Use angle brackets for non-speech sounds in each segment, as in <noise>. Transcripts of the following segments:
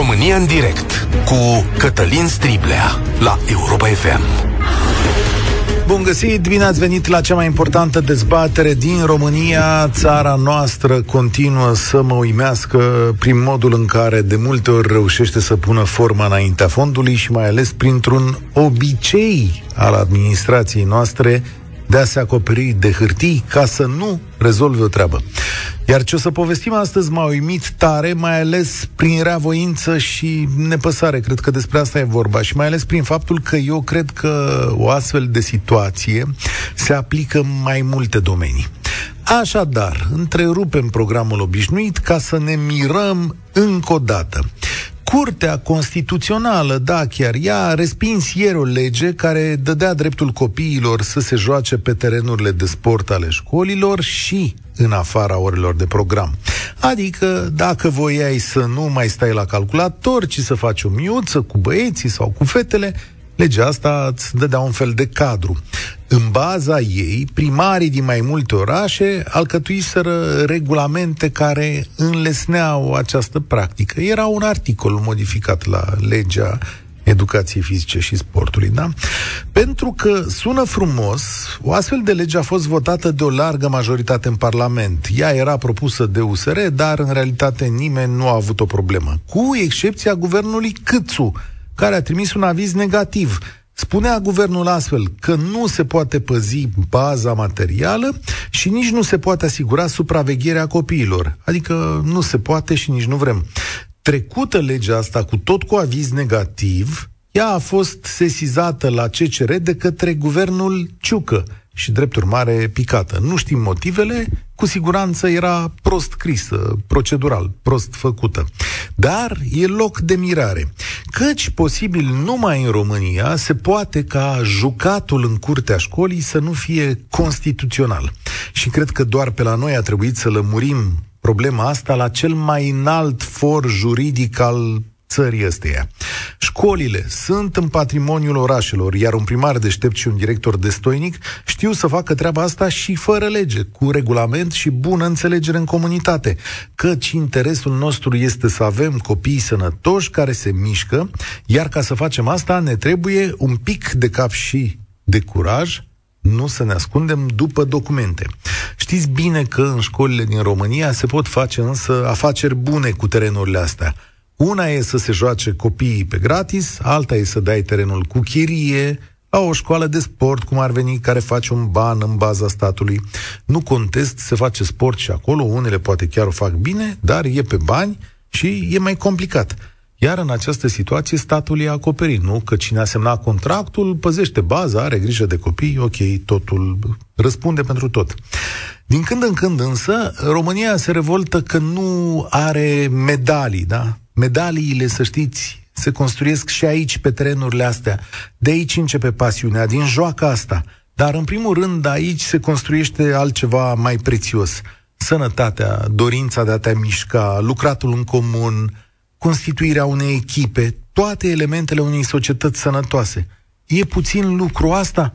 România în direct cu Cătălin Striblea la Europa FM. Bun găsit, bine ați venit la cea mai importantă dezbatere din România. Țara noastră continuă să mă uimească prin modul în care de multe ori reușește să pună forma înaintea fondului și mai ales printr-un obicei al administrației noastre de a se acoperi de hârtii ca să nu rezolve o treabă. Iar ce o să povestim astăzi m-a uimit tare, mai ales prin reavoință și nepăsare. Cred că despre asta e vorba și mai ales prin faptul că eu cred că o astfel de situație se aplică în mai multe domenii. Așadar, întrerupem programul obișnuit ca să ne mirăm încă o dată. Curtea Constituțională, da, chiar ea a respins ieri o lege care dădea dreptul copiilor să se joace pe terenurile de sport ale școlilor și în afara orelor de program. Adică, dacă voiai să nu mai stai la calculator, ci să faci o miuță cu băieții sau cu fetele, legea asta îți dădea un fel de cadru. În baza ei, primarii din mai multe orașe alcătuiseră regulamente care înlesneau această practică. Era un articol modificat la legea educației fizice și sportului, da? Pentru că sună frumos, o astfel de lege a fost votată de o largă majoritate în Parlament. Ea era propusă de USR, dar în realitate nimeni nu a avut o problemă. Cu excepția guvernului Câțu, care a trimis un aviz negativ. Spunea guvernul astfel că nu se poate păzi baza materială și nici nu se poate asigura supravegherea copiilor. Adică nu se poate și nici nu vrem. Trecută legea asta cu tot cu aviz negativ, ea a fost sesizată la CCR de către guvernul Ciucă și, drept urmare, picată. Nu știm motivele, cu siguranță era prost scrisă, procedural, prost făcută. Dar e loc de mirare, căci posibil numai în România se poate ca jucatul în curtea școlii să nu fie constituțional. Și cred că doar pe la noi a trebuit să lămurim problema asta la cel mai înalt for juridic al țării ăsteia. Școlile sunt în patrimoniul orașelor, iar un primar deștept și un director destoinic știu să facă treaba asta și fără lege, cu regulament și bună înțelegere în comunitate, căci interesul nostru este să avem copii sănătoși care se mișcă, iar ca să facem asta ne trebuie un pic de cap și de curaj, nu să ne ascundem după documente. Știți bine că în școlile din România se pot face însă afaceri bune cu terenurile astea. Una e să se joace copiii pe gratis, alta e să dai terenul cu chirie, la o școală de sport, cum ar veni, care face un ban în baza statului. Nu contest, se face sport și acolo, unele poate chiar o fac bine, dar e pe bani și e mai complicat. Iar în această situație statul e acoperit, nu? Că cine a semnat contractul păzește baza, are grijă de copii, ok, totul răspunde pentru tot. Din când în când însă, România se revoltă că nu are medalii, da? Medaliile, să știți, se construiesc și aici, pe terenurile astea. De aici începe pasiunea, din joaca asta. Dar, în primul rând, aici se construiește altceva mai prețios. Sănătatea, dorința de a te mișca, lucratul în comun, constituirea unei echipe, toate elementele unei societăți sănătoase. E puțin lucru asta?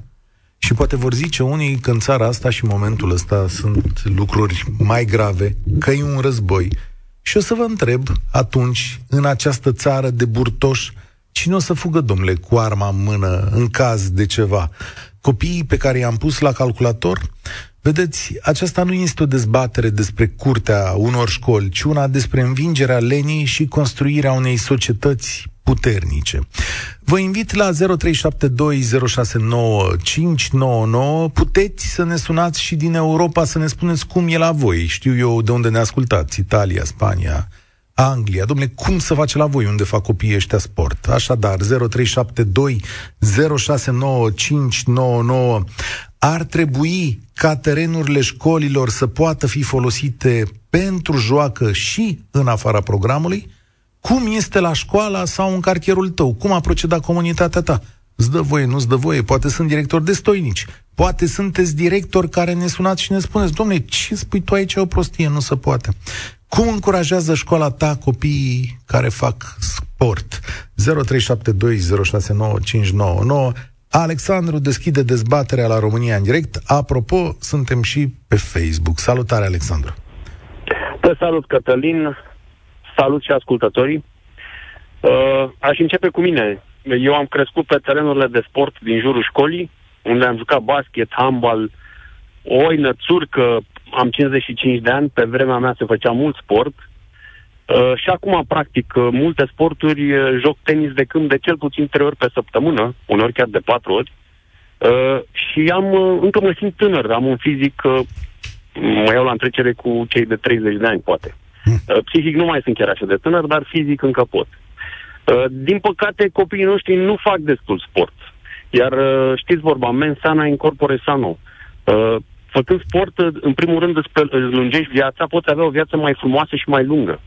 Și poate vor zice unii că în țara asta și în momentul ăsta sunt lucruri mai grave, că e un război, și o să vă întreb atunci, în această țară de burtoși, cine o să fugă, domnule, cu arma în mână în caz de ceva? Copiii pe care i-am pus la calculator? Vedeți, aceasta nu este o dezbatere despre curtea unor școli, ci una despre învingerea lenii și construirea unei societăți puternice. Vă invit la 0372069599. Puteți să ne sunați și din Europa să ne spuneți cum e la voi. Știu eu de unde ne ascultați. Italia, Spania, Anglia. Domnule, cum să face la voi unde fac copiii ăștia sport? Așadar, 0372 069599 ar trebui ca terenurile școlilor să poată fi folosite pentru joacă și în afara programului? Cum este la școala sau în cartierul tău, cum a procedat comunitatea ta. Îți dă voie, nu-ți dă voie, poate sunt directori de stoinici, poate sunteți directori care ne sunați și ne spuneți, domnule, ce spui tu aici, e o prostie, nu se poate. Cum încurajează școala ta copiii care fac sport? 0372069599 Alexandru deschide dezbaterea la România în direct. Apropo, suntem și pe Facebook. Salutare, Alexandru! Te salut, Cătălin! Salut și ascultătorii. Uh, aș începe cu mine. Eu am crescut pe terenurile de sport din jurul școlii, unde am jucat basket, handbal, oină, țurcă, am 55 de ani, pe vremea mea se făcea mult sport. Uh, și acum practic uh, multe sporturi, uh, joc tenis de câmp de cel puțin trei ori pe săptămână, uneori chiar de patru ori. Uh, și am, uh, încă mă simt tânăr, am un fizic, uh, mă iau la întrecere cu cei de 30 de ani, poate. Uh, psihic nu mai sunt chiar așa de tânăr, dar fizic încă pot. Uh, din păcate, copiii noștri nu fac destul sport. Iar uh, știți vorba, mens sana incorpore sano. Uh, făcând sport, uh, în primul rând îți, pe- îți lungești viața, poți avea o viață mai frumoasă și mai lungă.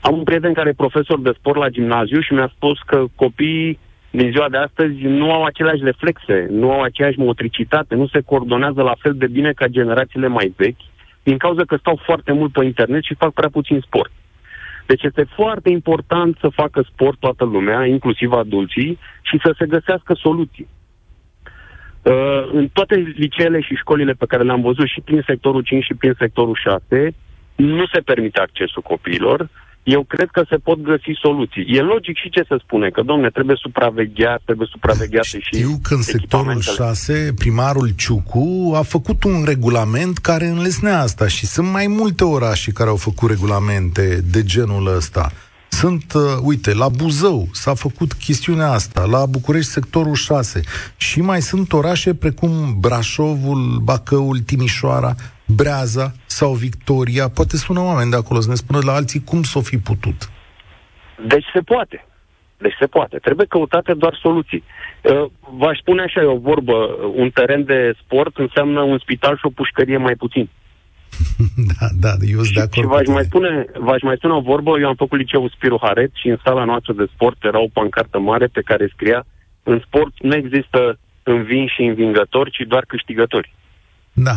Am un prieten care e profesor de sport la gimnaziu și mi-a spus că copiii din ziua de astăzi nu au aceleași reflexe, nu au aceeași motricitate, nu se coordonează la fel de bine ca generațiile mai vechi, din cauza că stau foarte mult pe internet și fac prea puțin sport. Deci este foarte important să facă sport toată lumea, inclusiv adulții, și să se găsească soluții. Uh, în toate liceele și școlile pe care le-am văzut și prin sectorul 5 și prin sectorul 6, nu se permite accesul copiilor. Eu cred că se pot găsi soluții. E logic și ce se spune, că, domne, trebuie supravegheat, trebuie supravegheate și Știu că în sectorul echipamentele. 6, primarul Ciucu a făcut un regulament care înlesnea asta și sunt mai multe orașe care au făcut regulamente de genul ăsta. Sunt, uh, uite, la Buzău s-a făcut chestiunea asta, la București sectorul 6 și mai sunt orașe precum Brașovul, Bacăul, Timișoara, Breaza sau Victoria. Poate sună oameni de acolo să ne spună la alții cum s-o fi putut. Deci se poate. Deci se poate. Trebuie căutate doar soluții. Uh, V-aș spune așa, e o vorbă, un teren de sport înseamnă un spital și o pușcărie mai puțin. <laughs> da, da, eu sunt de Și, acord și cu v-aș tine. mai, spune, v-aș mai spune o vorbă, eu am făcut liceul Spiru Haret și în sala noastră de sport era o pancartă mare pe care scria în sport nu există învinși și învingători, ci doar câștigători. Da,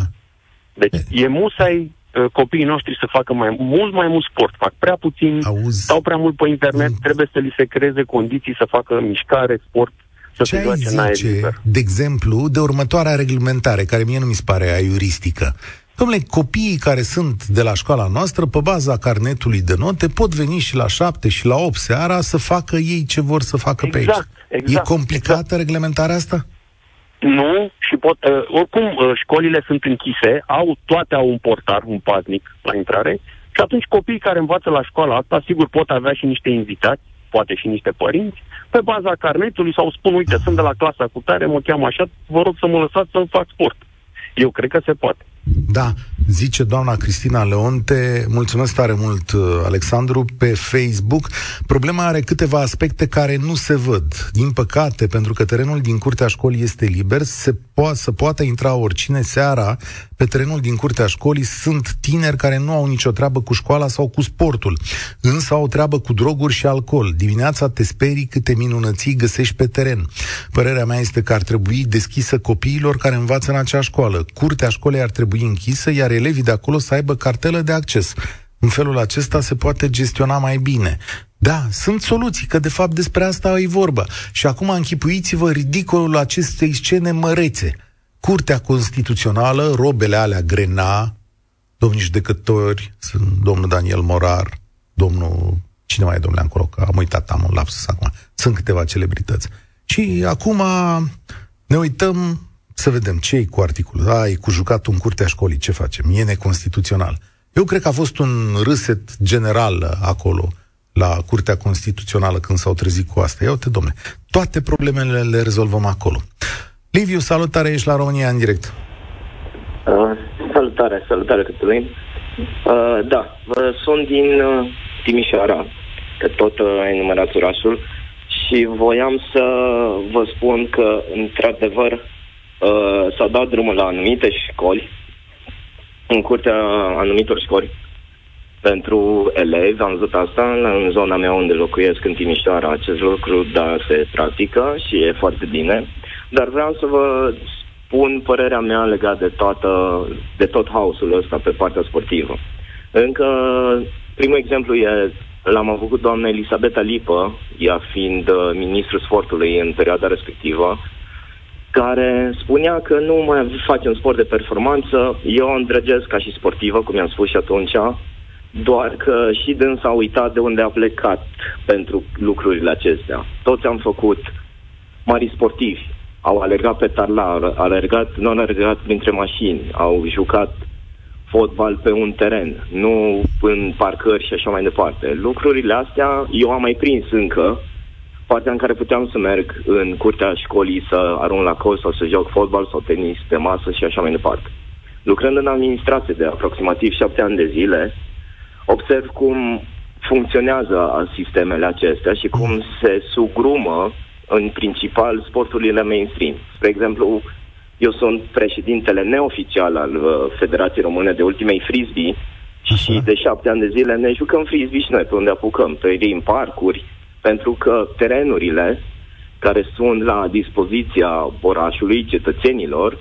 Deci e musai uh, copiii noștri să facă mai mult mai mult sport. Fac prea puțin, auzi, stau prea mult pe internet, Mm. trebuie să li se creeze condiții să facă mișcare, sport, să ce se ai joace în aer zice, liber. de exemplu, de următoarea reglementare, care mie nu mi se pare aiuristică? Domnule, copiii care sunt de la școala noastră, pe baza carnetului de note, pot veni și la șapte și la 8 seara să facă ei ce vor să facă pe aici. Exact, exact. e complicată reglementarea asta? Nu, și pot, uh, oricum uh, școlile sunt închise, au, toate au un portar, un paznic la intrare și atunci copiii care învață la școala asta, sigur pot avea și niște invitați, poate și niște părinți, pe baza carnetului sau spun, uite, sunt de la clasa cu tare, mă cheamă așa, vă rog să mă lăsați să fac sport. Eu cred că se poate. Da, zice doamna Cristina Leonte, mulțumesc tare mult, uh, Alexandru, pe Facebook. Problema are câteva aspecte care nu se văd. Din păcate, pentru că terenul din curtea școlii este liber, se po- să poată intra oricine seara pe terenul din curtea școlii. Sunt tineri care nu au nicio treabă cu școala sau cu sportul, însă au treabă cu droguri și alcool. Dimineața te sperii câte minunății găsești pe teren. Părerea mea este că ar trebui deschisă copiilor care învață în acea școală. Curtea școlii ar trebui închisă, iar elevii de acolo să aibă cartelă de acces. În felul acesta se poate gestiona mai bine. Da, sunt soluții, că de fapt despre asta e vorba. Și acum închipuiți-vă ridicolul acestei scene mărețe. Curtea Constituțională, robele alea grena, domnii judecători, sunt domnul Daniel Morar, domnul... Cine mai e domnule acolo? Că am uitat, am un lapsus acum. Sunt câteva celebrități. Și acum ne uităm să vedem ce e cu articolul. A, e cu jucatul în curtea școlii, ce facem? E neconstituțional. Eu cred că a fost un râset general acolo, la Curtea Constituțională, când s-au trezit cu asta. Ia uite, domnule, toate problemele le rezolvăm acolo. Liviu, salutare, ești la România în direct. Uh, salutare, salutare, Cătălin. Uh, da, uh, sunt din uh, Timișoara, că tot uh, ai enumerat orașul, și voiam să vă spun că, într-adevăr, uh, s-a dat drumul la anumite școli, în curtea anumitor școli, pentru elevi, am văzut asta în zona mea unde locuiesc, în Timișoara, acest lucru, da, se practică și e foarte bine, dar vreau să vă spun părerea mea legat de, toată, de tot haosul ăsta pe partea sportivă. Încă, primul exemplu e, l-am avut cu doamna Elisabeta Lipă, ea fiind uh, ministrul sportului în perioada respectivă, care spunea că nu mai facem sport de performanță, eu o îndrăgesc ca și sportivă, cum i-am spus și atunci, doar că și dâns a uitat de unde a plecat pentru lucrurile acestea. Toți am făcut mari sportivi, au alergat pe tarla, au alergat, nu au alergat printre mașini, au jucat fotbal pe un teren, nu în parcări și așa mai departe. Lucrurile astea eu am mai prins încă, partea în care puteam să merg în curtea școlii să arunc la colț sau să joc fotbal sau tenis pe masă și așa mai departe. Lucrând în administrație de aproximativ șapte ani de zile, observ cum funcționează sistemele acestea și cum se sugrumă în principal sporturile mainstream. Spre exemplu, eu sunt președintele neoficial al uh, Federației Române de Ultimei Frisbee Așa. și de șapte ani de zile ne jucăm frisbee și noi pe unde apucăm, pe în parcuri, pentru că terenurile care sunt la dispoziția orașului, cetățenilor,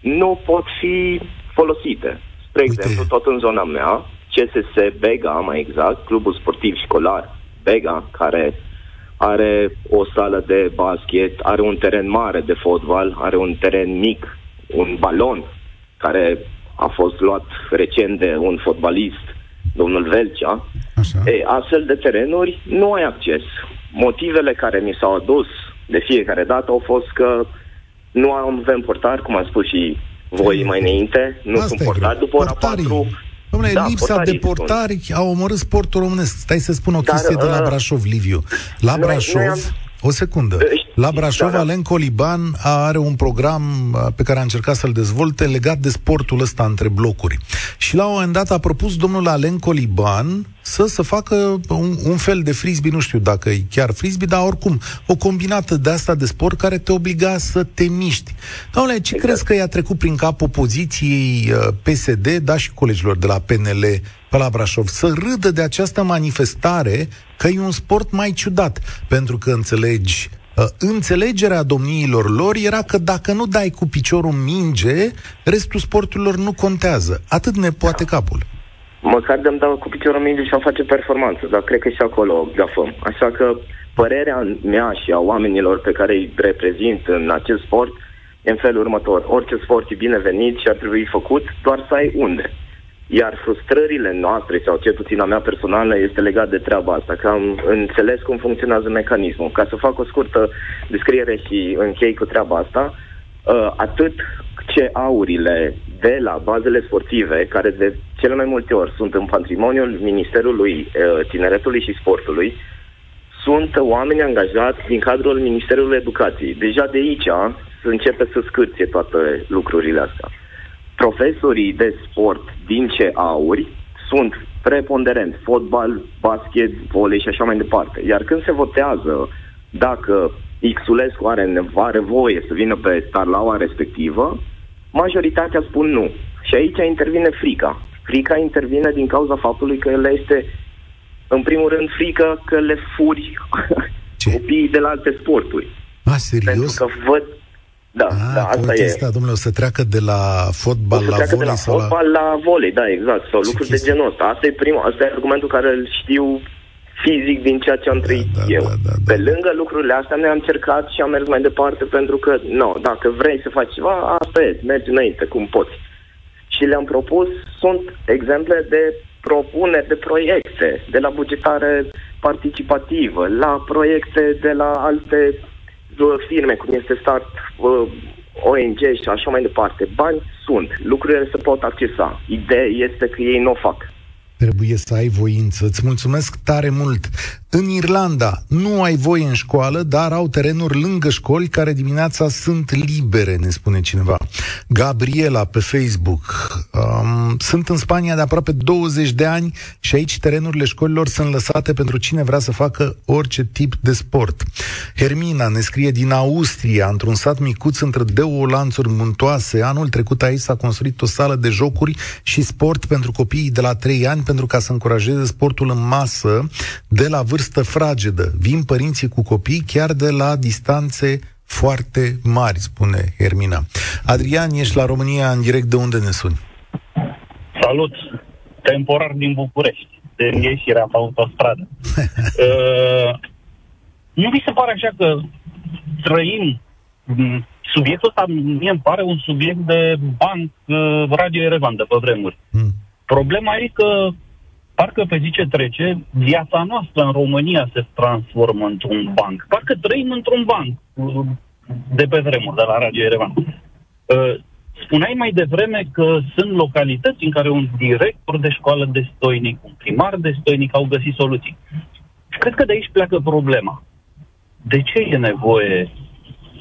nu pot fi folosite. Spre Uite. exemplu, tot în zona mea, CSS Bega, mai exact, clubul sportiv școlar Bega, care are o sală de basket, are un teren mare de fotbal, are un teren mic, un balon care a fost luat recent de un fotbalist, domnul Velcea. Așa. E, astfel de terenuri nu ai acces. Motivele care mi s-au adus de fiecare dată au fost că nu avem portar, cum am spus și voi mai înainte, nu Asta sunt portar după ora 4 Domnule, da, lipsa de portari a omorât sportul românesc. Stai să spun o chestie Dar, de la uh, Brașov, Liviu. La Brașov, noi am... O secundă. La Brașov, da, da. Alen Coliban are un program uh, pe care a încercat să-l dezvolte legat de sportul ăsta între blocuri. Și la un moment dat a propus domnul Alen Coliban să să facă un, un fel de frisbee, nu știu dacă e chiar frisbee, dar oricum, o combinată de asta de sport care te obliga să te miști. Domnule, ce exact. crezi că i-a trecut prin cap opoziției uh, PSD, da și colegilor de la PNL pe la Brașov, să râdă de această manifestare că e un sport mai ciudat, pentru că înțelegi Uh, înțelegerea domniilor lor era că dacă nu dai cu piciorul în minge, restul sporturilor nu contează. Atât ne poate capul. Măcar de-mi dau cu piciorul în minge și am face performanță, dar cred că și acolo gafăm. Așa că părerea mea și a oamenilor pe care îi reprezint în acest sport e în felul următor. Orice sport e binevenit și ar trebui făcut, doar să ai unde. Iar frustrările noastre, sau cel puțin a mea personală, este legat de treaba asta, că am înțeles cum funcționează mecanismul. Ca să fac o scurtă descriere și închei cu treaba asta, uh, atât ce aurile de la bazele sportive, care de cele mai multe ori sunt în patrimoniul Ministerului uh, Tineretului și Sportului, sunt oameni angajați din cadrul Ministerului Educației. Deja de aici se începe să scârție toate lucrurile astea profesorii de sport din ce auri sunt preponderent, fotbal, basket, volei și așa mai departe. Iar când se votează dacă Xulescu are, are voie să vină pe tarlaua respectivă, majoritatea spun nu. Și aici intervine frica. Frica intervine din cauza faptului că el este, în primul rând, frică că le furi <laughs> Ce? copiii de la alte sporturi. A, serios? Pentru că văd, da, ah, da, asta e. Asta, domnule, o să treacă de la fotbal la volei? de la sau fotbal la... la volei, da, exact. Sau Ce lucruri chestia? de genul ăsta. Asta e primul, asta e argumentul care îl știu fizic din ceea ce am da, trăit da, eu. Da, da, da, Pe da. lângă lucrurile astea ne-am încercat și am mers mai departe pentru că, nu, no, dacă vrei să faci ceva, asta e, mergi înainte, cum poți. Și le-am propus, sunt exemple de propuneri de proiecte, de la bugetare participativă, la proiecte de la alte firme, cum este Start uh, ONG și așa mai departe. Bani sunt, lucrurile se pot accesa. Ideea este că ei nu o fac. Trebuie să ai voință. Îți mulțumesc tare mult. În Irlanda nu ai voie în școală, dar au terenuri lângă școli care dimineața sunt libere, ne spune cineva. Gabriela pe Facebook. Um, sunt în Spania de aproape 20 de ani și aici terenurile școlilor sunt lăsate pentru cine vrea să facă orice tip de sport. Hermina ne scrie din Austria, într-un sat micuț între două lanțuri muntoase. Anul trecut aici s-a construit o sală de jocuri și sport pentru copiii de la 3 ani pentru ca să încurajeze sportul în masă de la vârstă vârstă fragedă. Vin părinții cu copii chiar de la distanțe foarte mari, spune Hermina. Adrian, ești la România în direct de unde ne suni? Salut! Temporar din București, de ieșirea pe autostradă. <laughs> uh, nu mi se pare așa că trăim subiectul ăsta mie îmi pare un subiect de banc uh, radio Erevan de pe vremuri. Mm. Problema e că parcă pe zi ce trece, viața noastră în România se transformă într-un banc. Parcă trăim într-un banc de pe vremuri, de la Radio Erevan. Uh, spuneai mai devreme că sunt localități în care un director de școală destoinic, un primar destoinic au găsit soluții. Cred că de aici pleacă problema. De ce e nevoie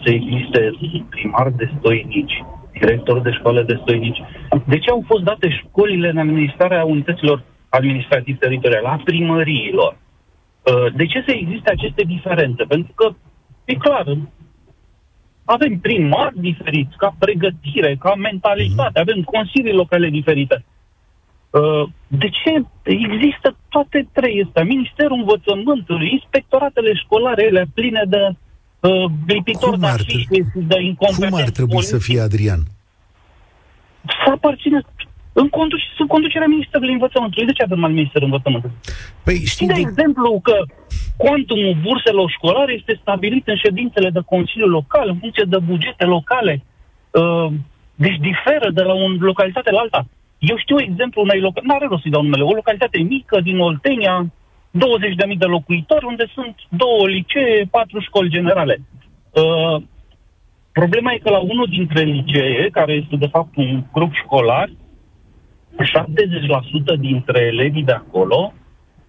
să existe primari destoinici, director de școală destoinici? De ce au fost date școlile în administrarea unităților administrativ-teritoriale, a primăriilor? Uh, de ce să existe aceste diferențe? Pentru că, e clar, avem primari diferiți, ca pregătire, ca mentalitate, avem consilii locale diferite. Uh, de ce există toate trei astea? Ministerul Învățământului, inspectoratele școlare, ele pline de uh, lipitori de afișe, de incompetenți. Cum ar trebui să fie, Adrian? Să aparține în conduc- sub conducerea Ministerului Învățământului. De ce avem al Ministerul Învățământului? Păi știi de, de exemplu că Quantumul burselor școlare este stabilit în ședințele de Consiliu Local, în funcție de bugete locale. Uh, deci diferă de la o localitate la alta. Eu știu exemplu unei localități, nu are rost să-i dau numele, o localitate mică din Oltenia, 20.000 de locuitori, unde sunt două licee, patru școli generale. Uh, problema e că la unul dintre licee, care este de fapt un grup școlar, 70% dintre elevii de acolo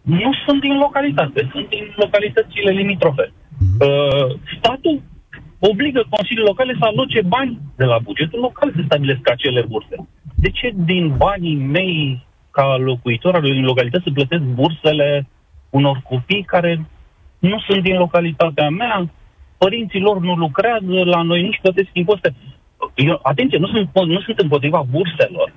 nu sunt din localitate, sunt din localitățile limitrofe. Uh, statul obligă Consiliul Locale să aloce bani de la bugetul local să stabilesc acele burse. De ce din banii mei ca locuitor al unei localități să plătesc bursele unor copii care nu sunt din localitatea mea, părinții lor nu lucrează, la noi nici plătesc impozite. Eu, atenție, nu sunt, nu sunt împotriva burselor.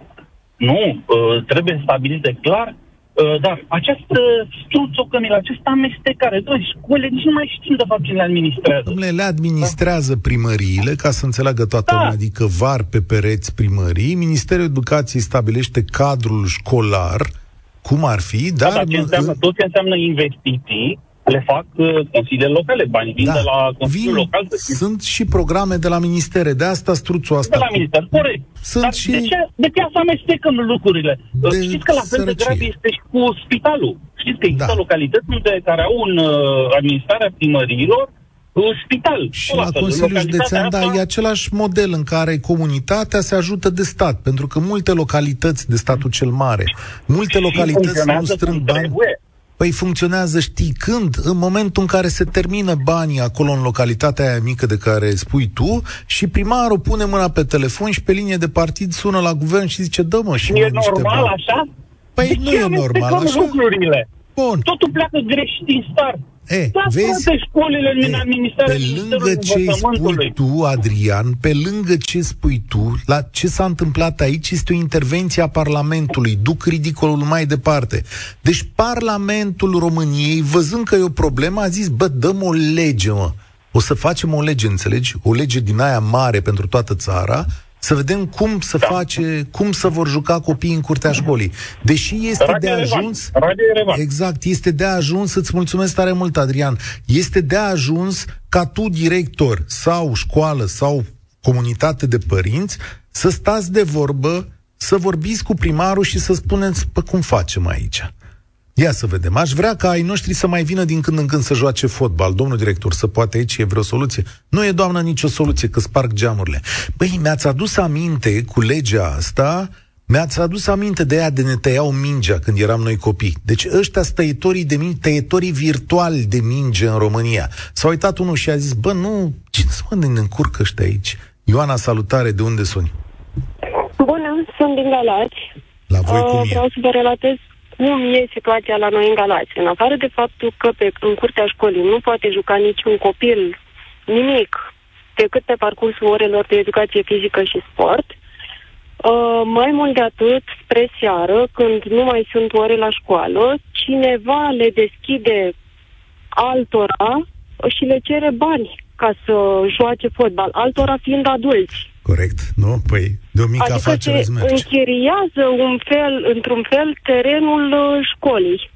Nu, uh, trebuie stabilite clar Uh, dar această struțocămilă, această amestecare, doi școlile, nici nu mai știm de fapt cine le administrează. Domnule, le administrează primăriile, ca să înțeleagă toată da. lumea, adică var pe pereți primării, Ministerul Educației stabilește cadrul școlar, cum ar fi, dar... Da, dar ce înseamnă, tot ce înseamnă investiții, le fac uh, consiliile locale, banii vin da. de la Consiliul vin, Local. Sunt și programe de la ministere, de asta struțul asta. De la minister, corect. Sunt Dar și... de, ce, de ce să amestecăm lucrurile? Uh, de Știți că la fel de grav este și cu spitalul. Știți că există da. localități unde, care au în uh, administrarea primăriilor un spital. Și la, la Consiliul Județean, da, e același model în care comunitatea se ajută de stat, pentru că multe localități de statul cel mare, multe și localități nu strâng bani. Trebuie. Păi funcționează, știi când? În momentul în care se termină banii acolo în localitatea aia mică de care spui tu și primarul pune mâna pe telefon și pe linie de partid sună la guvern și zice, dă mă și E normal bani. așa? Păi de nu e normal așa. lucrurile? Bun. Totul pleacă greș din start. E, da, vezi, școlile e, pe lângă ce spui tu, Adrian, pe lângă ce spui tu, la ce s-a întâmplat aici este o intervenție a Parlamentului. Duc ridicolul mai departe. Deci Parlamentul României, văzând că e o problemă, a zis, bă, dăm o lege, mă. O să facem o lege, înțelegi? O lege din aia mare pentru toată țara, să vedem cum să da. face, cum să vor juca copiii în curtea școlii. Deși este Radio de ajuns... Radio exact, este de ajuns, îți mulțumesc tare mult, Adrian, este de ajuns ca tu, director sau școală sau comunitate de părinți, să stați de vorbă, să vorbiți cu primarul și să spuneți, pe cum facem aici. Ia să vedem. Aș vrea ca ai noștri să mai vină din când în când să joace fotbal. Domnul director, să poate aici e vreo soluție? Nu e, doamnă, nicio soluție, că sparg geamurile. Băi, mi-ați adus aminte cu legea asta, mi-ați adus aminte de ea de ne tăiau mingea când eram noi copii. Deci ăștia stăitorii de minge, tăietorii virtuali de minge în România. S-a uitat unul și a zis, bă, nu, cine să mă ne încurcă ăștia aici? Ioana, salutare, de unde suni? Bună, sunt din Galați. La voi uh, cum e? Vreau să vă relatez cum e situația la noi în Galați. În afară de faptul că pe, în curtea școlii nu poate juca niciun copil nimic decât pe parcursul orelor de educație fizică și sport, uh, mai mult de atât, spre seară, când nu mai sunt ore la școală, cineva le deschide altora și le cere bani ca să joace fotbal, altora fiind adulți. Corect, nu? Păi de o mică adică afacere se merge. închiriază un fel, într-un fel terenul uh, școlii.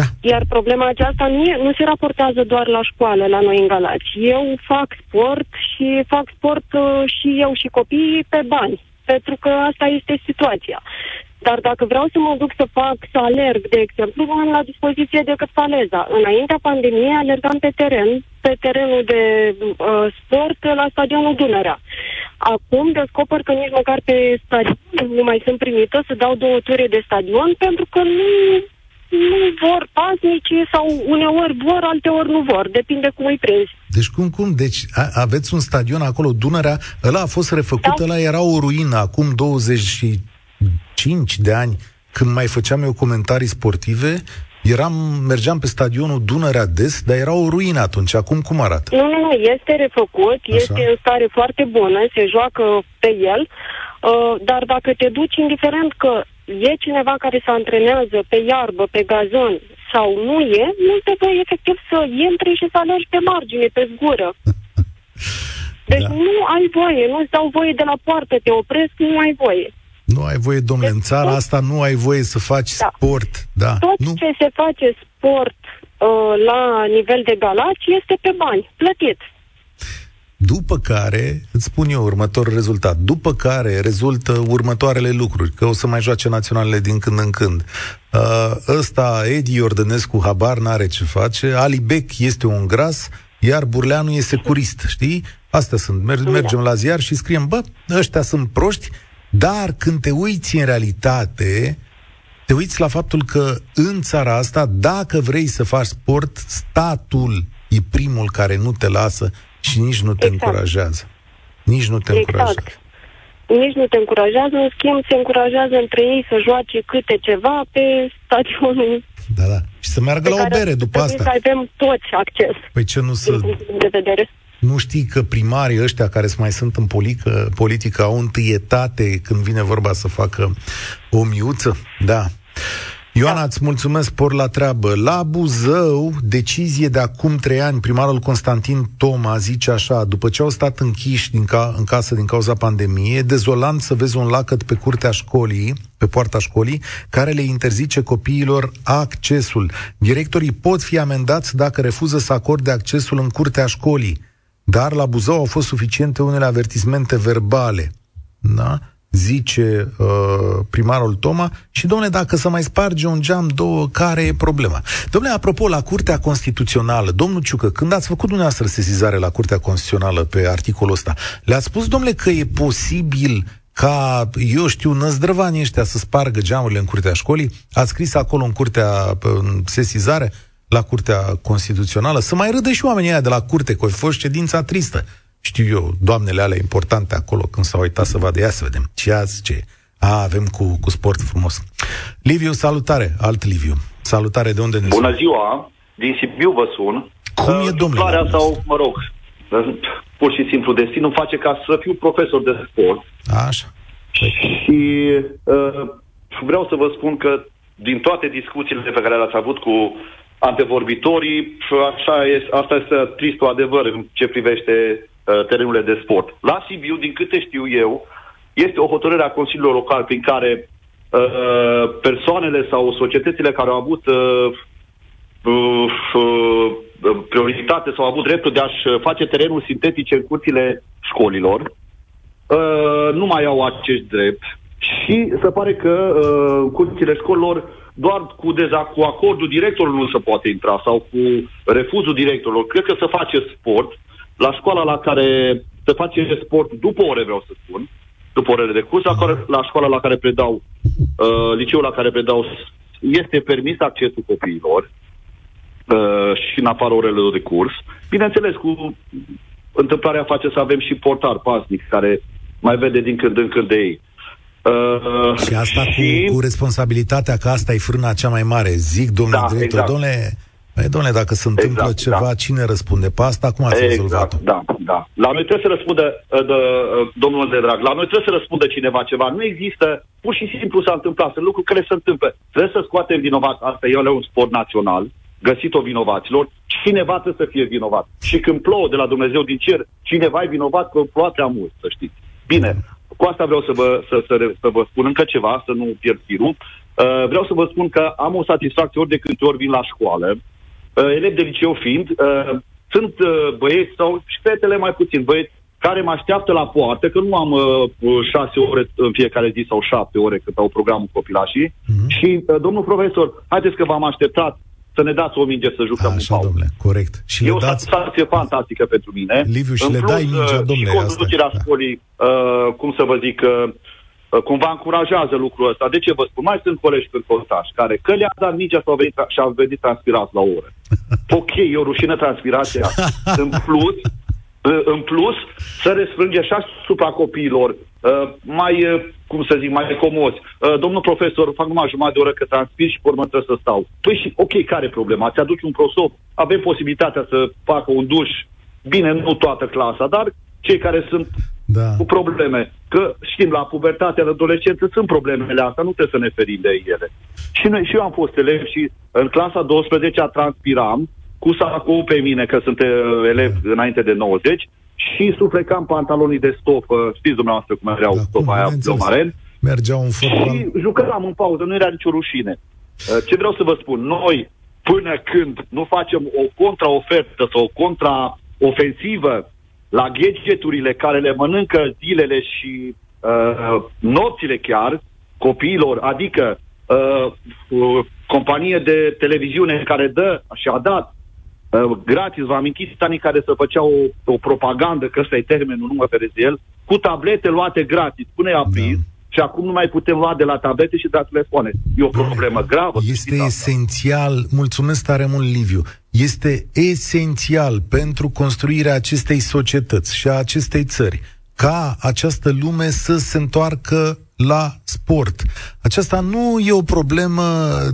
Da. Iar problema aceasta nu, e, nu se raportează doar la școală, la noi în Galați. Eu fac sport și fac sport uh, și eu și copiii pe bani, pentru că asta este situația. Dar dacă vreau să mă duc să fac, să alerg, de exemplu, nu am la dispoziție decât faleza. Înaintea pandemiei alergam pe teren, pe terenul de uh, sport la stadionul Dunărea. Acum descoper că nici măcar pe stadion nu mai sunt primită să dau două ture de stadion pentru că nu, nu vor paznicii sau uneori vor, alteori nu vor. Depinde cum îi prezi. Deci cum, cum? Deci a, aveți un stadion acolo, Dunărea, ăla a fost refăcut, da. ăla era o ruină acum 25 de ani, când mai făceam eu comentarii sportive, eram, mergeam pe stadionul Dunărea des, dar era o ruină atunci. Acum cum arată? Nu, nu, nu, este refăcut, Așa. este în stare foarte bună, se joacă pe el, uh, dar dacă te duci, indiferent că e cineva care se antrenează pe iarbă, pe gazon sau nu e, nu te voi efectiv să intri și să alergi pe margine, pe zgură. <laughs> Deci da. nu ai voie, nu-ți dau voie de la poartă, te opresc, nu ai voie. Nu ai voie, domnule, deci, în țara tot, asta nu ai voie să faci da. sport. Da. Tot nu? ce se face sport uh, la nivel de galați este pe bani, plătit. După care, îți spun eu următorul rezultat, după care rezultă următoarele lucruri, că o să mai joace naționalele din când în când. Uh, ăsta, Edi Iordănescu, habar n-are ce face, Ali Beck este un gras, iar Burleanu e securist, știi? Astea sunt. Mer- da. mergem la ziar și scriem, bă, ăștia sunt proști, dar când te uiți în realitate, te uiți la faptul că în țara asta, dacă vrei să faci sport, statul e primul care nu te lasă și nici nu te exact. încurajează. Nici nu te exact. încurajează. Nici nu te încurajează, în schimb se încurajează între ei să joace câte ceva pe stadionul da, da. Și să meargă la o bere după asta. Să avem toți acces. Păi ce nu să... De vedere. Nu știi că primarii ăștia care mai sunt în politică, politică au întâietate când vine vorba să facă o miuță? Da. Ioana, îți mulțumesc por la treabă. La Buzău, decizie de acum trei ani, primarul Constantin Toma zice așa, după ce au stat închiși din ca, în casă din cauza pandemiei, e dezolant să vezi un lacăt pe curtea școlii, pe poarta școlii, care le interzice copiilor accesul. Directorii pot fi amendați dacă refuză să acorde accesul în curtea școlii, dar la Buzău au fost suficiente unele avertismente verbale. Da? zice uh, primarul Toma, și domnule, dacă să mai sparge un geam, două, care e problema? Domnule, apropo, la Curtea Constituțională, domnul Ciucă, când ați făcut dumneavoastră sesizare la Curtea Constituțională pe articolul ăsta, le-ați spus, domnule, că e posibil ca, eu știu, năzdrăvanii ăștia să spargă geamurile în curtea școlii? Ați scris acolo în curtea în sesizare, la Curtea Constituțională, să mai râdă și oamenii aia de la curte, că a fost ședința tristă știu eu, doamnele alea importante acolo, când s-au uitat să vadă, ia să vedem, ce azi, ce... A, avem cu, cu sport frumos. Liviu, salutare, alt Liviu. Salutare, de unde ne Bună ziua, din Sibiu vă sun. Cum e, uh, domnule? sau, mă rog, pur și simplu destinul face ca să fiu profesor de sport. Așa. Și uh, vreau să vă spun că din toate discuțiile pe care le-ați avut cu antevorbitorii, așa este, asta este tristul adevăr în ce privește Uh, terenurile de sport. La Sibiu, din câte știu eu, este o hotărâre a Consiliului Local prin care uh, persoanele sau societățile care au avut uh, uh, uh, prioritate sau au avut dreptul de a-și face terenuri sintetice în curțile școlilor, uh, nu mai au acest drept și se pare că uh, în curțile școlilor doar cu, deza- cu acordul directorului nu se poate intra sau cu refuzul directorilor. Cred că se face sport la școala la care se face sport după ore, vreau să spun, după orele de curs, la, care, la școala la care predau, uh, liceul la care predau, este permis accesul copiilor uh, și în afară orele de curs. Bineînțeles, cu întâmplarea face să avem și portar pasnic care mai vede din când în când de ei. Uh, și asta și... Cu, cu responsabilitatea că asta e frâna cea mai mare. Zic, domnule da, director, exact. domnule, Păi, domnule, dacă se întâmplă exact, ceva, da. cine răspunde pe asta? Cum ați exact, rezolvat-o? Da, da. La noi trebuie să răspundă, uh, de, uh, domnul de drag, la noi trebuie să răspundă cineva ceva. Nu există, pur și simplu s-a întâmplat. Sunt lucruri care se întâmplă. Trebuie să scoatem vinovat. Asta e un sport național, găsit-o vinovaților. Cineva trebuie să fie vinovat. Și când plouă de la Dumnezeu din cer, cineva e vinovat că ploua prea mult, să știți. Bine, cu asta vreau să vă, să, să, să vă spun încă ceva, să nu pierd firul. Uh, vreau să vă spun că am o satisfacție ori de câte ori vin la școală uh, elevi de liceu fiind, uh, sunt uh, băieți sau și fetele mai puțin, băieți care mă așteaptă la poartă, că nu am uh, șase ore în fiecare zi sau șapte ore cât au programul copilașii. Mm-hmm. Și, uh, domnul profesor, haideți că v-am așteptat să ne dați o minge să jucăm Așa, în domnule, corect. Și e le o dați... satisfacție fantastică pentru mine. Liviu, și în le plus, dai mingea, uh, domnule, Și conducerea asta, da. școlii, uh, cum să vă zic, uh, uh, cumva încurajează lucrul ăsta. De ce vă spun? Mai sunt colegi când contași, care că le-a dat mingea și au venit, și au venit transpirați la oră. <laughs> ok, e o rușină transpirația. <laughs> în plus, uh, în plus, să răsfrânge și asupra copiilor, uh, mai, uh, cum să zic, mai comozi. Uh, domnul profesor, fac numai jumătate de oră că transpir și pe urmă trebuie să stau. Păi și, ok, care e problema? Ți aduci un prosop, avem posibilitatea să facă un duș, bine, nu toată clasa, dar cei care sunt Da. cu probleme. Că știm, la pubertate, la adolescență sunt problemele astea, nu trebuie să ne ferim de ele. Și noi, și eu am fost elev și în clasa 12 transpiram cu sacou pe mine, că sunt uh, elev înainte de 90, și suflecam pantalonii de stofă, știți dumneavoastră cum erau Da, da, cum, stofa aia, bineînțeles. Blomaren, Mergeau în fotbal. și jucam în pauză, nu era nicio rușine. Uh, Ce vreau să vă spun, noi, până când nu facem o contraofertă sau o contraofensivă la gadgeturile care le mănâncă zilele și uh, nopțile chiar copiilor, adică uh, uh, companie de televiziune care dă și a dat uh, gratis, vă amintiți anii care să făceau o, o propagandă, că ăsta e termenul, nu mă feresc de el, cu tablete luate gratis, până e aprins, Da. și acum nu mai putem lua de la tablete și de la telefoane. E o problemă gravă. să Este știți asta. esențial, mulțumesc tare mult, Liviu, este esențial pentru construirea acestei societăți și a acestei țări ca această lume să se întoarcă la sport. Aceasta nu e o problemă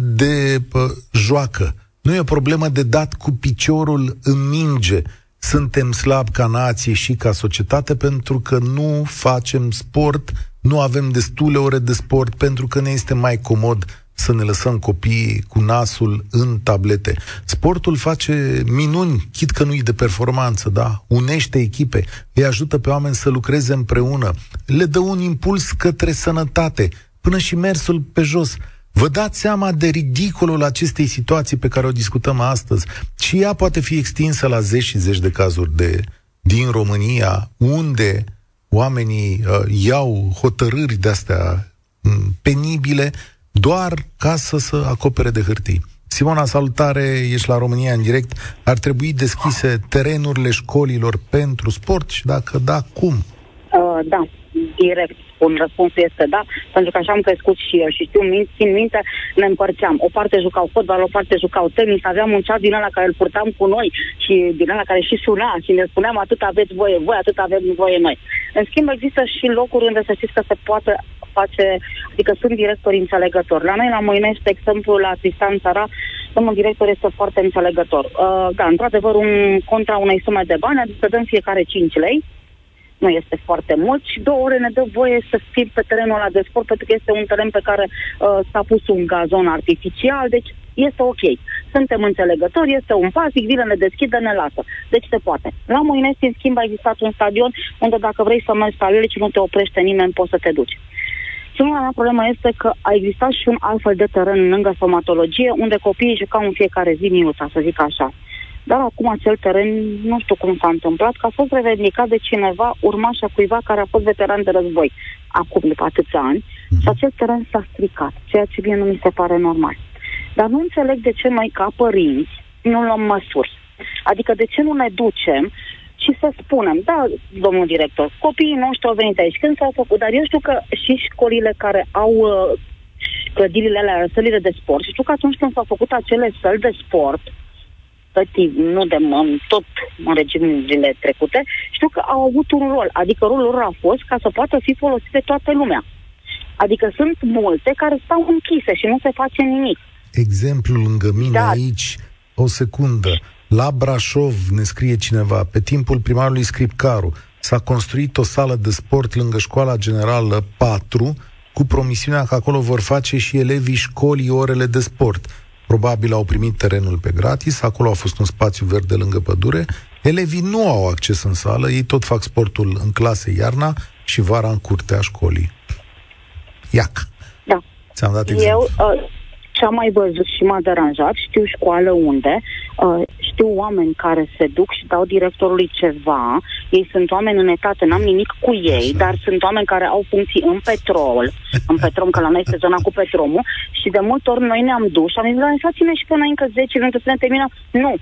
de pă, joacă, nu e o problemă de dat cu piciorul în minge. Suntem slabi ca nație și ca societate pentru că nu facem sport, nu avem destule ore de sport pentru că ne este mai comod să ne lăsăm copiii cu nasul în tablete. Sportul face minuni, chit că nu-i de performanță, da? Unește echipe, îi ajută pe oameni să lucreze împreună, le dă un impuls către sănătate, până și mersul pe jos. Vă dați seama de ridicolul acestei situații pe care o discutăm astăzi? Și ea poate fi extinsă la zeci și zeci de cazuri de, din România, unde oamenii uh, iau hotărâri de-astea mm, penibile doar ca să se acopere de hârtii. Simona, salutare, ești la România în direct. Ar trebui deschise terenurile școlilor pentru sport și dacă da, cum? Uh, da, direct spun, răspunsul este da, pentru că așa am crescut și eu și știu, min- țin minte, ne împărțeam. O parte jucau fotbal, o parte jucau tenis, aveam un ceas din ăla care îl purtam cu noi și din ăla care și suna și ne spuneam atât aveți voie voi, atât avem voie noi. În schimb, există și locuri unde să știți că se poate face, adică sunt directori înțelegători. La noi, la Moinești, de exemplu, la Tristan Țara, domnul director este foarte înțelegător. Uh, da, într-adevăr, un, contra unei sume de bani, adică dăm fiecare 5 lei, nu este foarte mult și două ore ne dă voie să fim pe terenul ăla de sport pentru că este un teren pe care uh, s-a pus un gazon artificial, deci este ok. Suntem înțelegători, este un pasic, vine, ne deschide, ne lasă. Deci se poate. La Moinești, în schimb, a existat un stadion unde dacă vrei să mergi pe alele și nu te oprește nimeni, poți să te duci. Singura mea problemă este că a existat și un altfel de teren lângă stomatologie, unde copiii jucau în fiecare zi minuta, să zic așa. Dar acum acel teren, nu știu cum s-a întâmplat, că a fost revendicat de cineva, urmașa cuiva care a fost veteran de război, acum după atâția ani, și acel teren s-a stricat, ceea ce mie nu mi se pare normal. Dar nu înțeleg de ce noi, ca părinți, nu luăm măsuri. Adică de ce nu ne ducem și să spunem, da, domnul director, copiii noștri au venit aici, când s-au făcut, dar eu știu că și școlile care au uh, clădirile alea, sălile de sport, și știu că atunci când s-au făcut acele săli de sport, tătii, nu de m- tot în regimurile trecute, știu că au avut un rol, adică rolul lor a fost ca să poată fi folosit de toată lumea. Adică sunt multe care stau închise și nu se face nimic. Exemplu lângă mine Da. aici, o secundă. La Brașov, ne scrie cineva, pe timpul primarului Scripcaru, s-a construit o sală de sport lângă școala generală 4, cu promisiunea că acolo vor face și elevii școlii orele de sport. Probabil au primit terenul pe gratis, acolo a fost un spațiu verde lângă pădure. Elevii nu au acces în sală, ei tot fac sportul în clase iarna și vara în curtea școlii. Iac. Da. Ți-am dat exemplu. Eu, uh, și am mai văzut și m-a deranjat, știu școală unde, uh, știu oameni care se duc și dau directorului ceva, ei sunt oameni în etate, n-am nimic cu ei, Așa. dar sunt oameni care au funcții în petrol, în petrol, că la noi este zona cu petromul, și de multe ori noi ne-am dus și am zis, lăsați-ne și pe noi încă 10 minute să ne terminăm. Nu,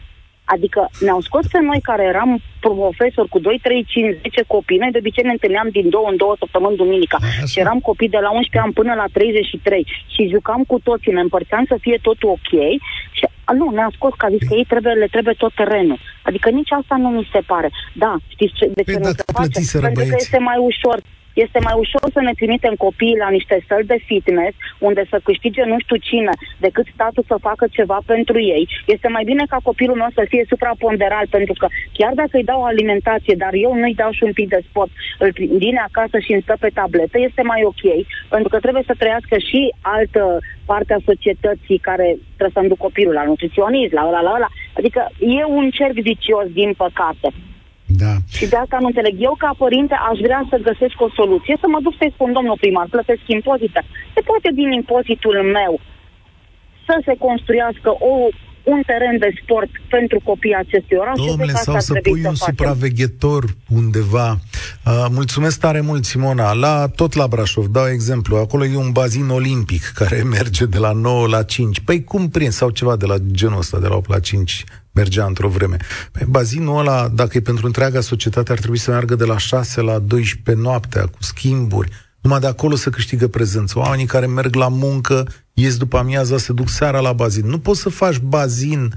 Adică ne-au scos pe noi care eram profesori cu 2, 3, 5, 10 copii. Noi de obicei ne întâlneam din două în două săptămâni duminica. Așa. Și eram copii de la 11 ani până la 33 și jucam cu toții, ne împărțeam să fie totul ok și a, nu, ne-a scos că a zis că ei trebuie, le trebuie tot terenul. Adică nici asta nu mi se pare. Da, știți ce, de ce păi nu se face? Pentru că este mai ușor este mai ușor să ne trimitem copiii la niște săli de fitness, unde să câștige nu știu cine, decât statul să facă ceva pentru ei. Este mai bine ca copilul nostru să fie supraponderal, pentru că chiar dacă îi dau alimentație, dar eu nu-i dau și un pic de sport, îl vine acasă și îmi stă pe tabletă, este mai ok, pentru că trebuie să trăiască și altă parte a societății care trebuie să-mi duc copilul la nutriționist, la ăla, la ăla. Adică e un cerc vicios, din păcate. Da. Și de asta nu înțeleg. Eu, ca părinte, aș vrea să găsesc o soluție, să mă duc să-i spun, domnul primar, plătesc impozite. Se poate din impozitul meu să se construiască o un teren de sport pentru copiii acestui oraș. Domnule, sau să pui un facem. supraveghetor undeva. Uh, mulțumesc tare mult, Simona. La, tot la Brașov, dau exemplu, acolo e un bazin olimpic care <laughs> merge de la 9 la 5. Păi cum prins? Sau ceva de la genul ăsta, de la 8 la 5 mergea într-o vreme. Păi bazinul ăla, dacă e pentru întreaga societate, ar trebui să meargă de la 6 la 12 noaptea, cu schimburi. Numai de acolo să câștigă prezență. Oamenii care merg la muncă, ies după amiaza, se duc seara la bazin. Nu poți să faci bazin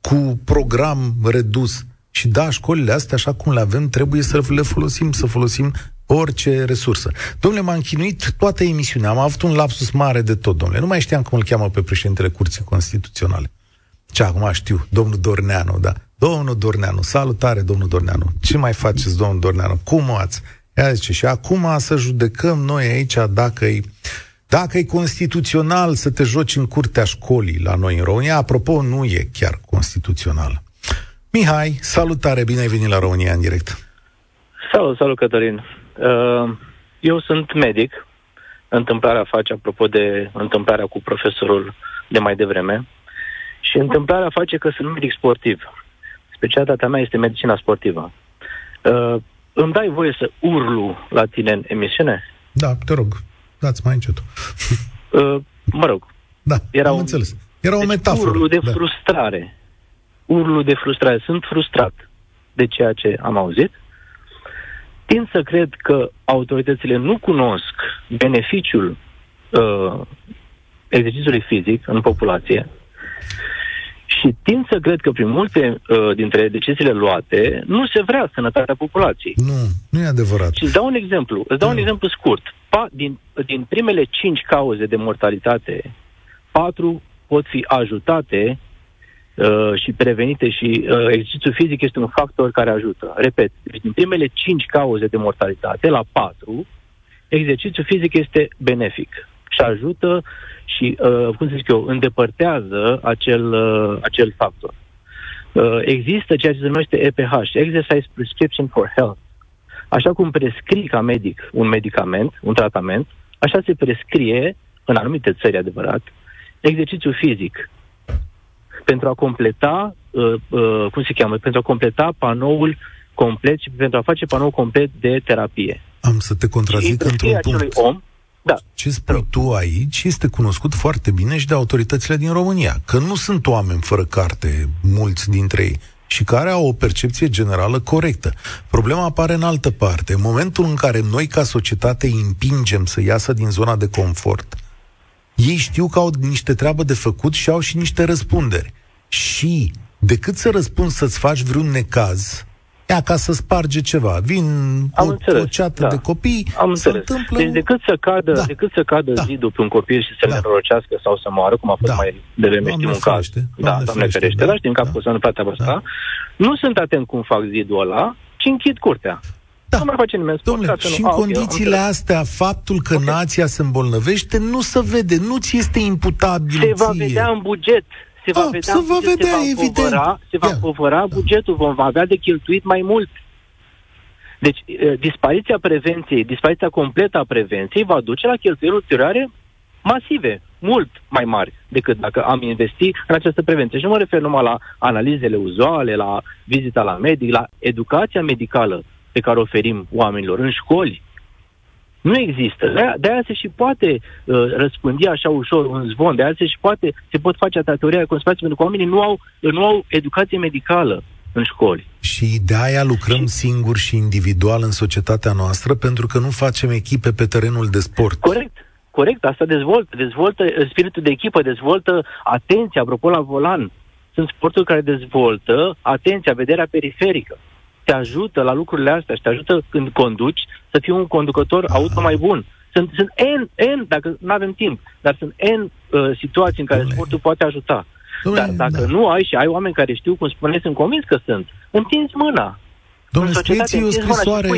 cu program redus. Și da, școlile astea, așa cum le avem, trebuie să le folosim, să folosim orice resursă. Domnule, m-am chinuit toată emisiunea, am avut un lapsus mare de tot, domnule. Nu mai știam cum îl cheamă pe președintele Curții Constituționale. Ce acum știu, domnul Dorneanu, da. Domnul Dorneanu, salutare, domnul Dorneanu. Ce mai faceți, domnul Dorneanu? Cum ați? Ea zice, și acum să judecăm noi aici dacă e dacă e constituțional să te joci în curtea școlii la noi în România, apropo, nu e chiar constituțional. Mihai, salutare, bine ai venit la România în direct. Salut, salut, Cătălin. Uh, eu sunt medic. Întâmplarea face, apropo de întâmplarea cu profesorul de mai devreme, și întâmplarea face că sunt medic sportiv. Specialitatea mea este medicina sportivă. Uh, îmi dai voie să urlu la tine în emisiune? Da, te rog, dați mai încet. Uh, mă rog. Da, era am un... înțeles. Era o deci metaforă. Urlu de da. frustrare. Urlu de frustrare. Sunt frustrat de ceea ce am auzit. Tind să cred că autoritățile nu cunosc beneficiul uh, exercițiului fizic în populație, și tind să cred că prin multe uh, dintre deciziile luate nu se vrea sănătatea populației. Nu, nu e adevărat. Și îți dau un exemplu, îți dau un exemplu scurt. Pa, din, din primele cinci cauze de mortalitate, patru pot fi ajutate uh, și prevenite și uh, exercițiul fizic este un factor care ajută. Repet, deci din primele cinci cauze de mortalitate, la patru, exercițiul fizic este benefic și ajută și, uh, cum să zic eu, îndepărtează acel, uh, acel factor. Uh, există ceea ce se numește EPH, Exercise Prescription for Health. Așa cum prescrii ca medic un medicament, un tratament, așa se prescrie, în anumite țări adevărat, exercițiu fizic pentru a completa, uh, uh, cum se cheamă, pentru a completa panoul complet și pentru a face panoul complet de terapie. Am să te contrazic într-un punct. om da. Ce spui tu aici este cunoscut foarte bine și de autoritățile din România, că nu sunt oameni fără carte, mulți dintre ei, și care au o percepție generală corectă. Problema apare în altă parte. În momentul în care noi, ca societate, îi împingem să iasă din zona de confort, ei știu că au niște treabă de făcut și au și niște răspunderi. Și decât să răspunzi să-ți faci vreun necaz, ea ca să sparge ceva. Vin Am o, înțeles, o ceată da. de copii, Am se înțeles. întâmplă... Deci decât să cadă, da. decât să cadă da. zidul pe un copil și să da. nerorocească sau să moară, cum a fost da. mai devreme, știm un caz. Da, Doamne ferește, da, da știm că a fost da. în treaba asta. Da. Nu sunt atent cum fac zidul ăla, ci închid curtea. Da. Nu mai face nimeni sport, Domnule, și în condițiile astea, faptul că okay. nația se îmbolnăvește nu se vede, nu ți este imputabil Se va vedea în buget se va, ah, vedea, se va vedea, se va evident. Povăra, se va povăra da. bugetul, vom avea de cheltuit mai mult. Deci, dispariția prevenției, dispariția completă a prevenției va duce la cheltuieli ulterioare masive, mult mai mari decât dacă am investi în această prevenție. Și nu mă refer numai la analizele uzuale, la vizita la medic, la educația medicală pe care o oferim oamenilor în școli. Nu există. De-aia, de-aia se și poate uh, răspândi așa ușor un zvon, de-aia se și poate, se pot face teoria conspirației, pentru că oamenii nu au, nu au educație medicală în școli. Și de aia lucrăm și... singuri și individual în societatea noastră, pentru că nu facem echipe pe terenul de sport. Corect. Corect, asta dezvoltă, dezvoltă spiritul de echipă, dezvoltă atenția, apropo la volan. Sunt sporturi care dezvoltă atenția, vederea periferică. Te ajută la lucrurile astea și te ajută când conduci să fii un conducător auto mai bun. Sunt, sunt N, N, dacă nu avem timp, dar sunt N uh, situații în care Dom'le. sportul poate ajuta. Dom'le, dar dacă da. nu ai și ai oameni care știu cum spune, sunt convins că sunt, întinzi mâna. Domnule, scrieți o scrisoare,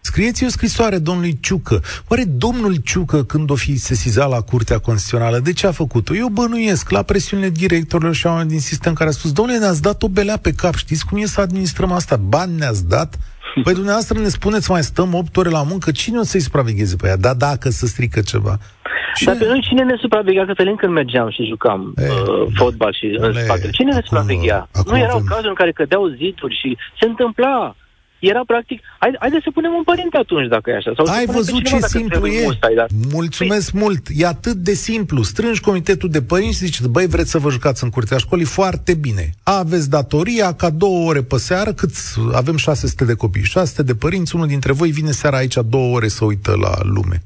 Scrieți o scrisoare domnului Ciucă. Oare domnul Ciucă, când o fi sesizat la Curtea Constituțională, de ce a făcut-o? Eu bănuiesc la presiunile directorilor și oameni din sistem care a spus, domnule, ne-ați dat o belea pe cap, știți cum e să administrăm asta? Bani ne-ați dat? <laughs> Păi dumneavoastră ne spuneți, mai stăm 8 ore la muncă, cine o să-i supravegheze pe ea? Da, dacă să strică ceva. Și... Dar pe noi cine ne supraveghea, Cătălin, când mergeam și jucam e, uh, fotbal și în spate? Cine ne supraveghea? nu erau avem... cazuri în care cădeau ziduri și se întâmpla era practic, hai, haideți să punem un părinte atunci dacă e așa. Sau Ai văzut ce simplu e? Mustai, dar... Mulțumesc păi... mult. E atât de simplu. Strângi comitetul de părinți și zici, băi, vreți să vă jucați în curtea școlii? Foarte bine. Aveți datoria ca două ore pe seară, cât avem 600 de copii, 600 de părinți, unul dintre voi vine seara aici două ore să uită la lume.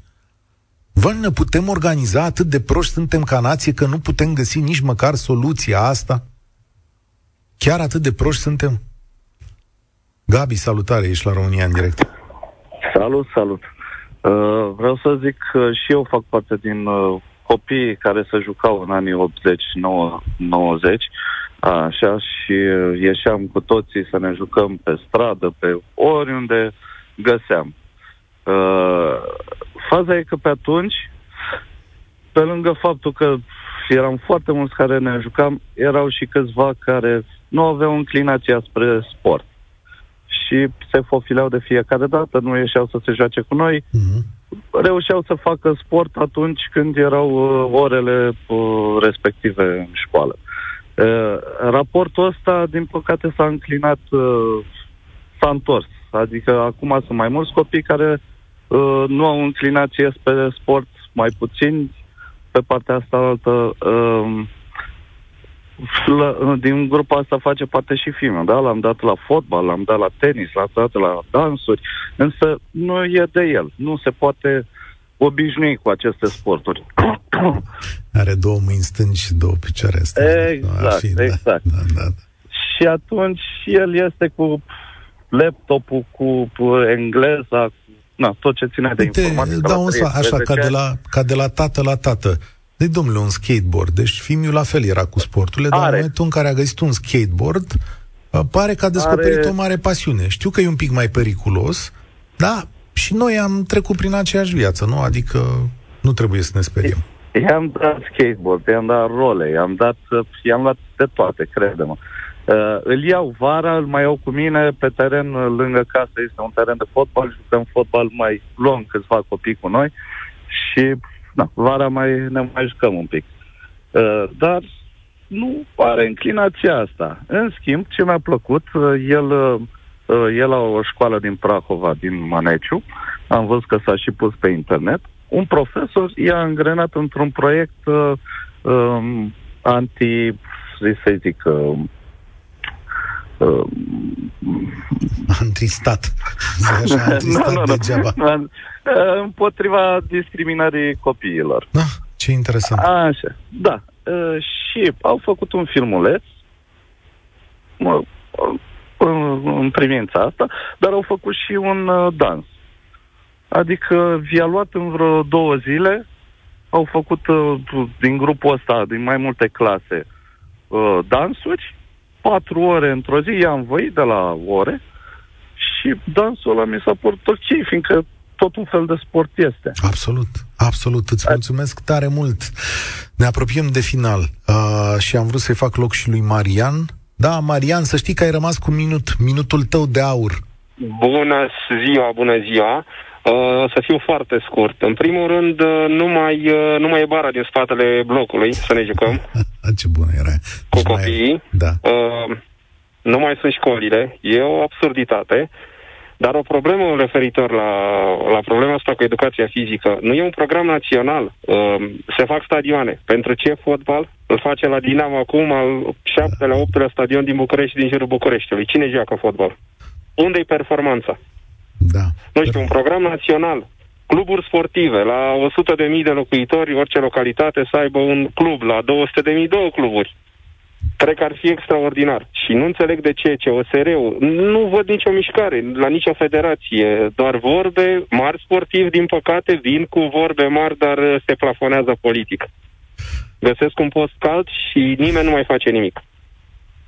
Vă ne putem organiza atât de proști suntem ca nație că nu putem găsi nici măcar soluția asta? Chiar atât de proști suntem? Gabi, salutare, ești la România în direct. Salut, salut. Uh, vreau să zic că și eu fac parte din uh, copiii care se jucau în anii 80-90, așa, și uh, ieșeam cu toții să ne jucăm pe stradă, pe oriunde găseam. Uh, faza e că pe atunci, pe lângă faptul că eram foarte mulți care ne jucam, erau și câțiva care nu aveau înclinația spre sport și se fofileau de fiecare dată, nu ieșeau să se joace cu noi, uh-huh. reușeau să facă sport atunci când erau uh, orele uh, respective în școală. Uh, raportul ăsta, din păcate, s-a înclinat, uh, s-a întors. Adică acum sunt mai mulți copii care uh, nu au înclinație spre sport, mai puțini pe partea asta altă. Uh, la, din grupa asta face parte și filmul, da? L-am dat la fotbal, l-am dat la tenis, l-am dat la dansuri, însă nu e de el. Nu se poate obișnui cu aceste sporturi. <coughs> Are două mâini stângi și două picioare stângi. Exact, fi, da, exact. Da, da, da. Și atunci el este cu laptopul, cu engleza, cu na, tot ce ține de informație. Da, un așa, ca de, la, ca de la tată la tată. Deci, domnule, un skateboard. Deci, fimiul la fel era cu sporturile, dar în momentul în care a găsit un skateboard, pare că a descoperit Are... o mare pasiune. Știu că e un pic mai periculos, dar și noi am trecut prin aceeași viață, nu? Adică nu trebuie să ne speriem. I-am dat skateboard, i-am dat role, i-am dat, i-am dat de toate, crede-mă. Uh, îl iau vara, îl mai iau cu mine pe teren lângă casă, este un teren de fotbal, jucăm fotbal mai luăm câțiva copii cu noi și da, vara mai ne mai jucăm un pic. Uh, dar nu are înclinația asta. În schimb, ce mi-a plăcut, uh, el, uh, el la o școală din Prahova, din Maneciu, am văzut că s-a și pus pe internet, un profesor i-a îngrenat într-un proiect uh, um, anti, să zic, uh, uh, <laughs> Antistat. Așa, <laughs> antistat nu, nu, degeaba. Nu. Împotriva discriminării copiilor. Da, ce interesant. Așa, da. Și au făcut un filmuleț în privința asta, dar au făcut și un dans. Adică vi-a luat în vreo două zile, au făcut din grupul ăsta, din mai multe clase, dansuri patru ore într-o zi, i-am văit de la ore și dansul ăla mi s-a părut ok, fiindcă tot un fel de sport este. Absolut, absolut. Îți mulțumesc tare mult. Ne apropiem de final uh, și am vrut să-i fac loc și lui Marian. Da, Marian, să știi că ai rămas cu minut, minutul tău de aur. Bună ziua, bună ziua. Uh, să fiu foarte scurt. În primul rând, uh, nu mai, uh, nu mai e bara din spatele blocului să ne jucăm. <laughs> Ce bună era. Cu copiii. Da. Uh, nu mai sunt școlile. E o absurditate. Dar o problemă referitor la, la problema asta cu educația fizică. Nu e un program național. Uh, se fac stadioane. Pentru ce fotbal? Îl face la Dinamo acum al șaptelea, optelea stadion din București, din jurul Bucureștiului. Cine joacă fotbal? Unde e performanța? Da. Nu știu, un program național. Cluburi sportive, la 100.000 de, de locuitori, orice localitate să aibă un club, la 200.000 două cluburi. Cred că ar fi extraordinar. Și nu înțeleg de ce COSR-ul. Nu văd nicio mișcare la nicio federație. Doar vorbe mari sportivi, din păcate, vin cu vorbe mari, dar se plafonează politic. Găsesc un post cald și nimeni nu mai face nimic.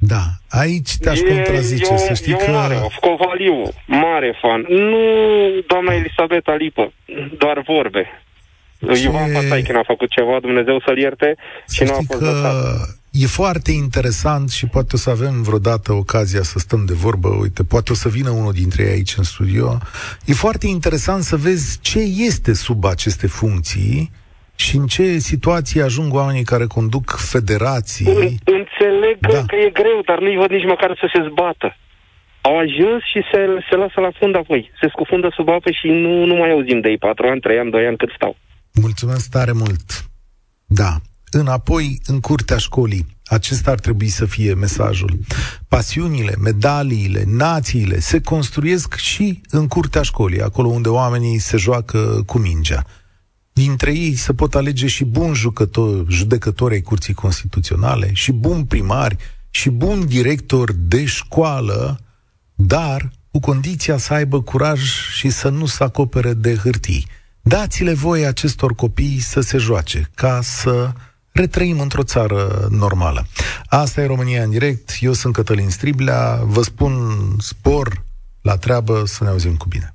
Da, aici te-aș e, contrazice, eu, să știi eu că... mare, Covaliu, mare fan. Nu doamna Elisabeta Lipă, doar vorbe. Ce... Ivan Pataikin a făcut ceva, Dumnezeu să-l ierte, să și nu a fost că... lăsat. E foarte interesant și poate o să avem vreodată ocazia să stăm de vorbă, uite, poate o să vină unul dintre ei aici în studio. E foarte interesant să vezi ce este sub aceste funcții și în ce situație ajung oamenii care conduc federații? Înțeleg da. că e greu, dar nu-i văd nici măcar să se zbată. Au ajuns și se, se lasă la fund apoi. Se scufundă sub apă și nu, nu mai auzim de ei. Patru ani, trei ani, doi ani cât stau. Mulțumesc tare mult. Da. Înapoi în curtea școlii. Acesta ar trebui să fie mesajul. Pasiunile, medaliile, națiile se construiesc și în curtea școlii, acolo unde oamenii se joacă cu mingea dintre ei se pot alege și buni jucători, judecători ai Curții Constituționale, și buni primari, și buni directori de școală, dar cu condiția să aibă curaj și să nu se acopere de hârtii. Dați-le voi acestor copii să se joace, ca să retrăim într-o țară normală. Asta e România în direct, eu sunt Cătălin Striblea, vă spun spor la treabă, să ne auzim cu bine.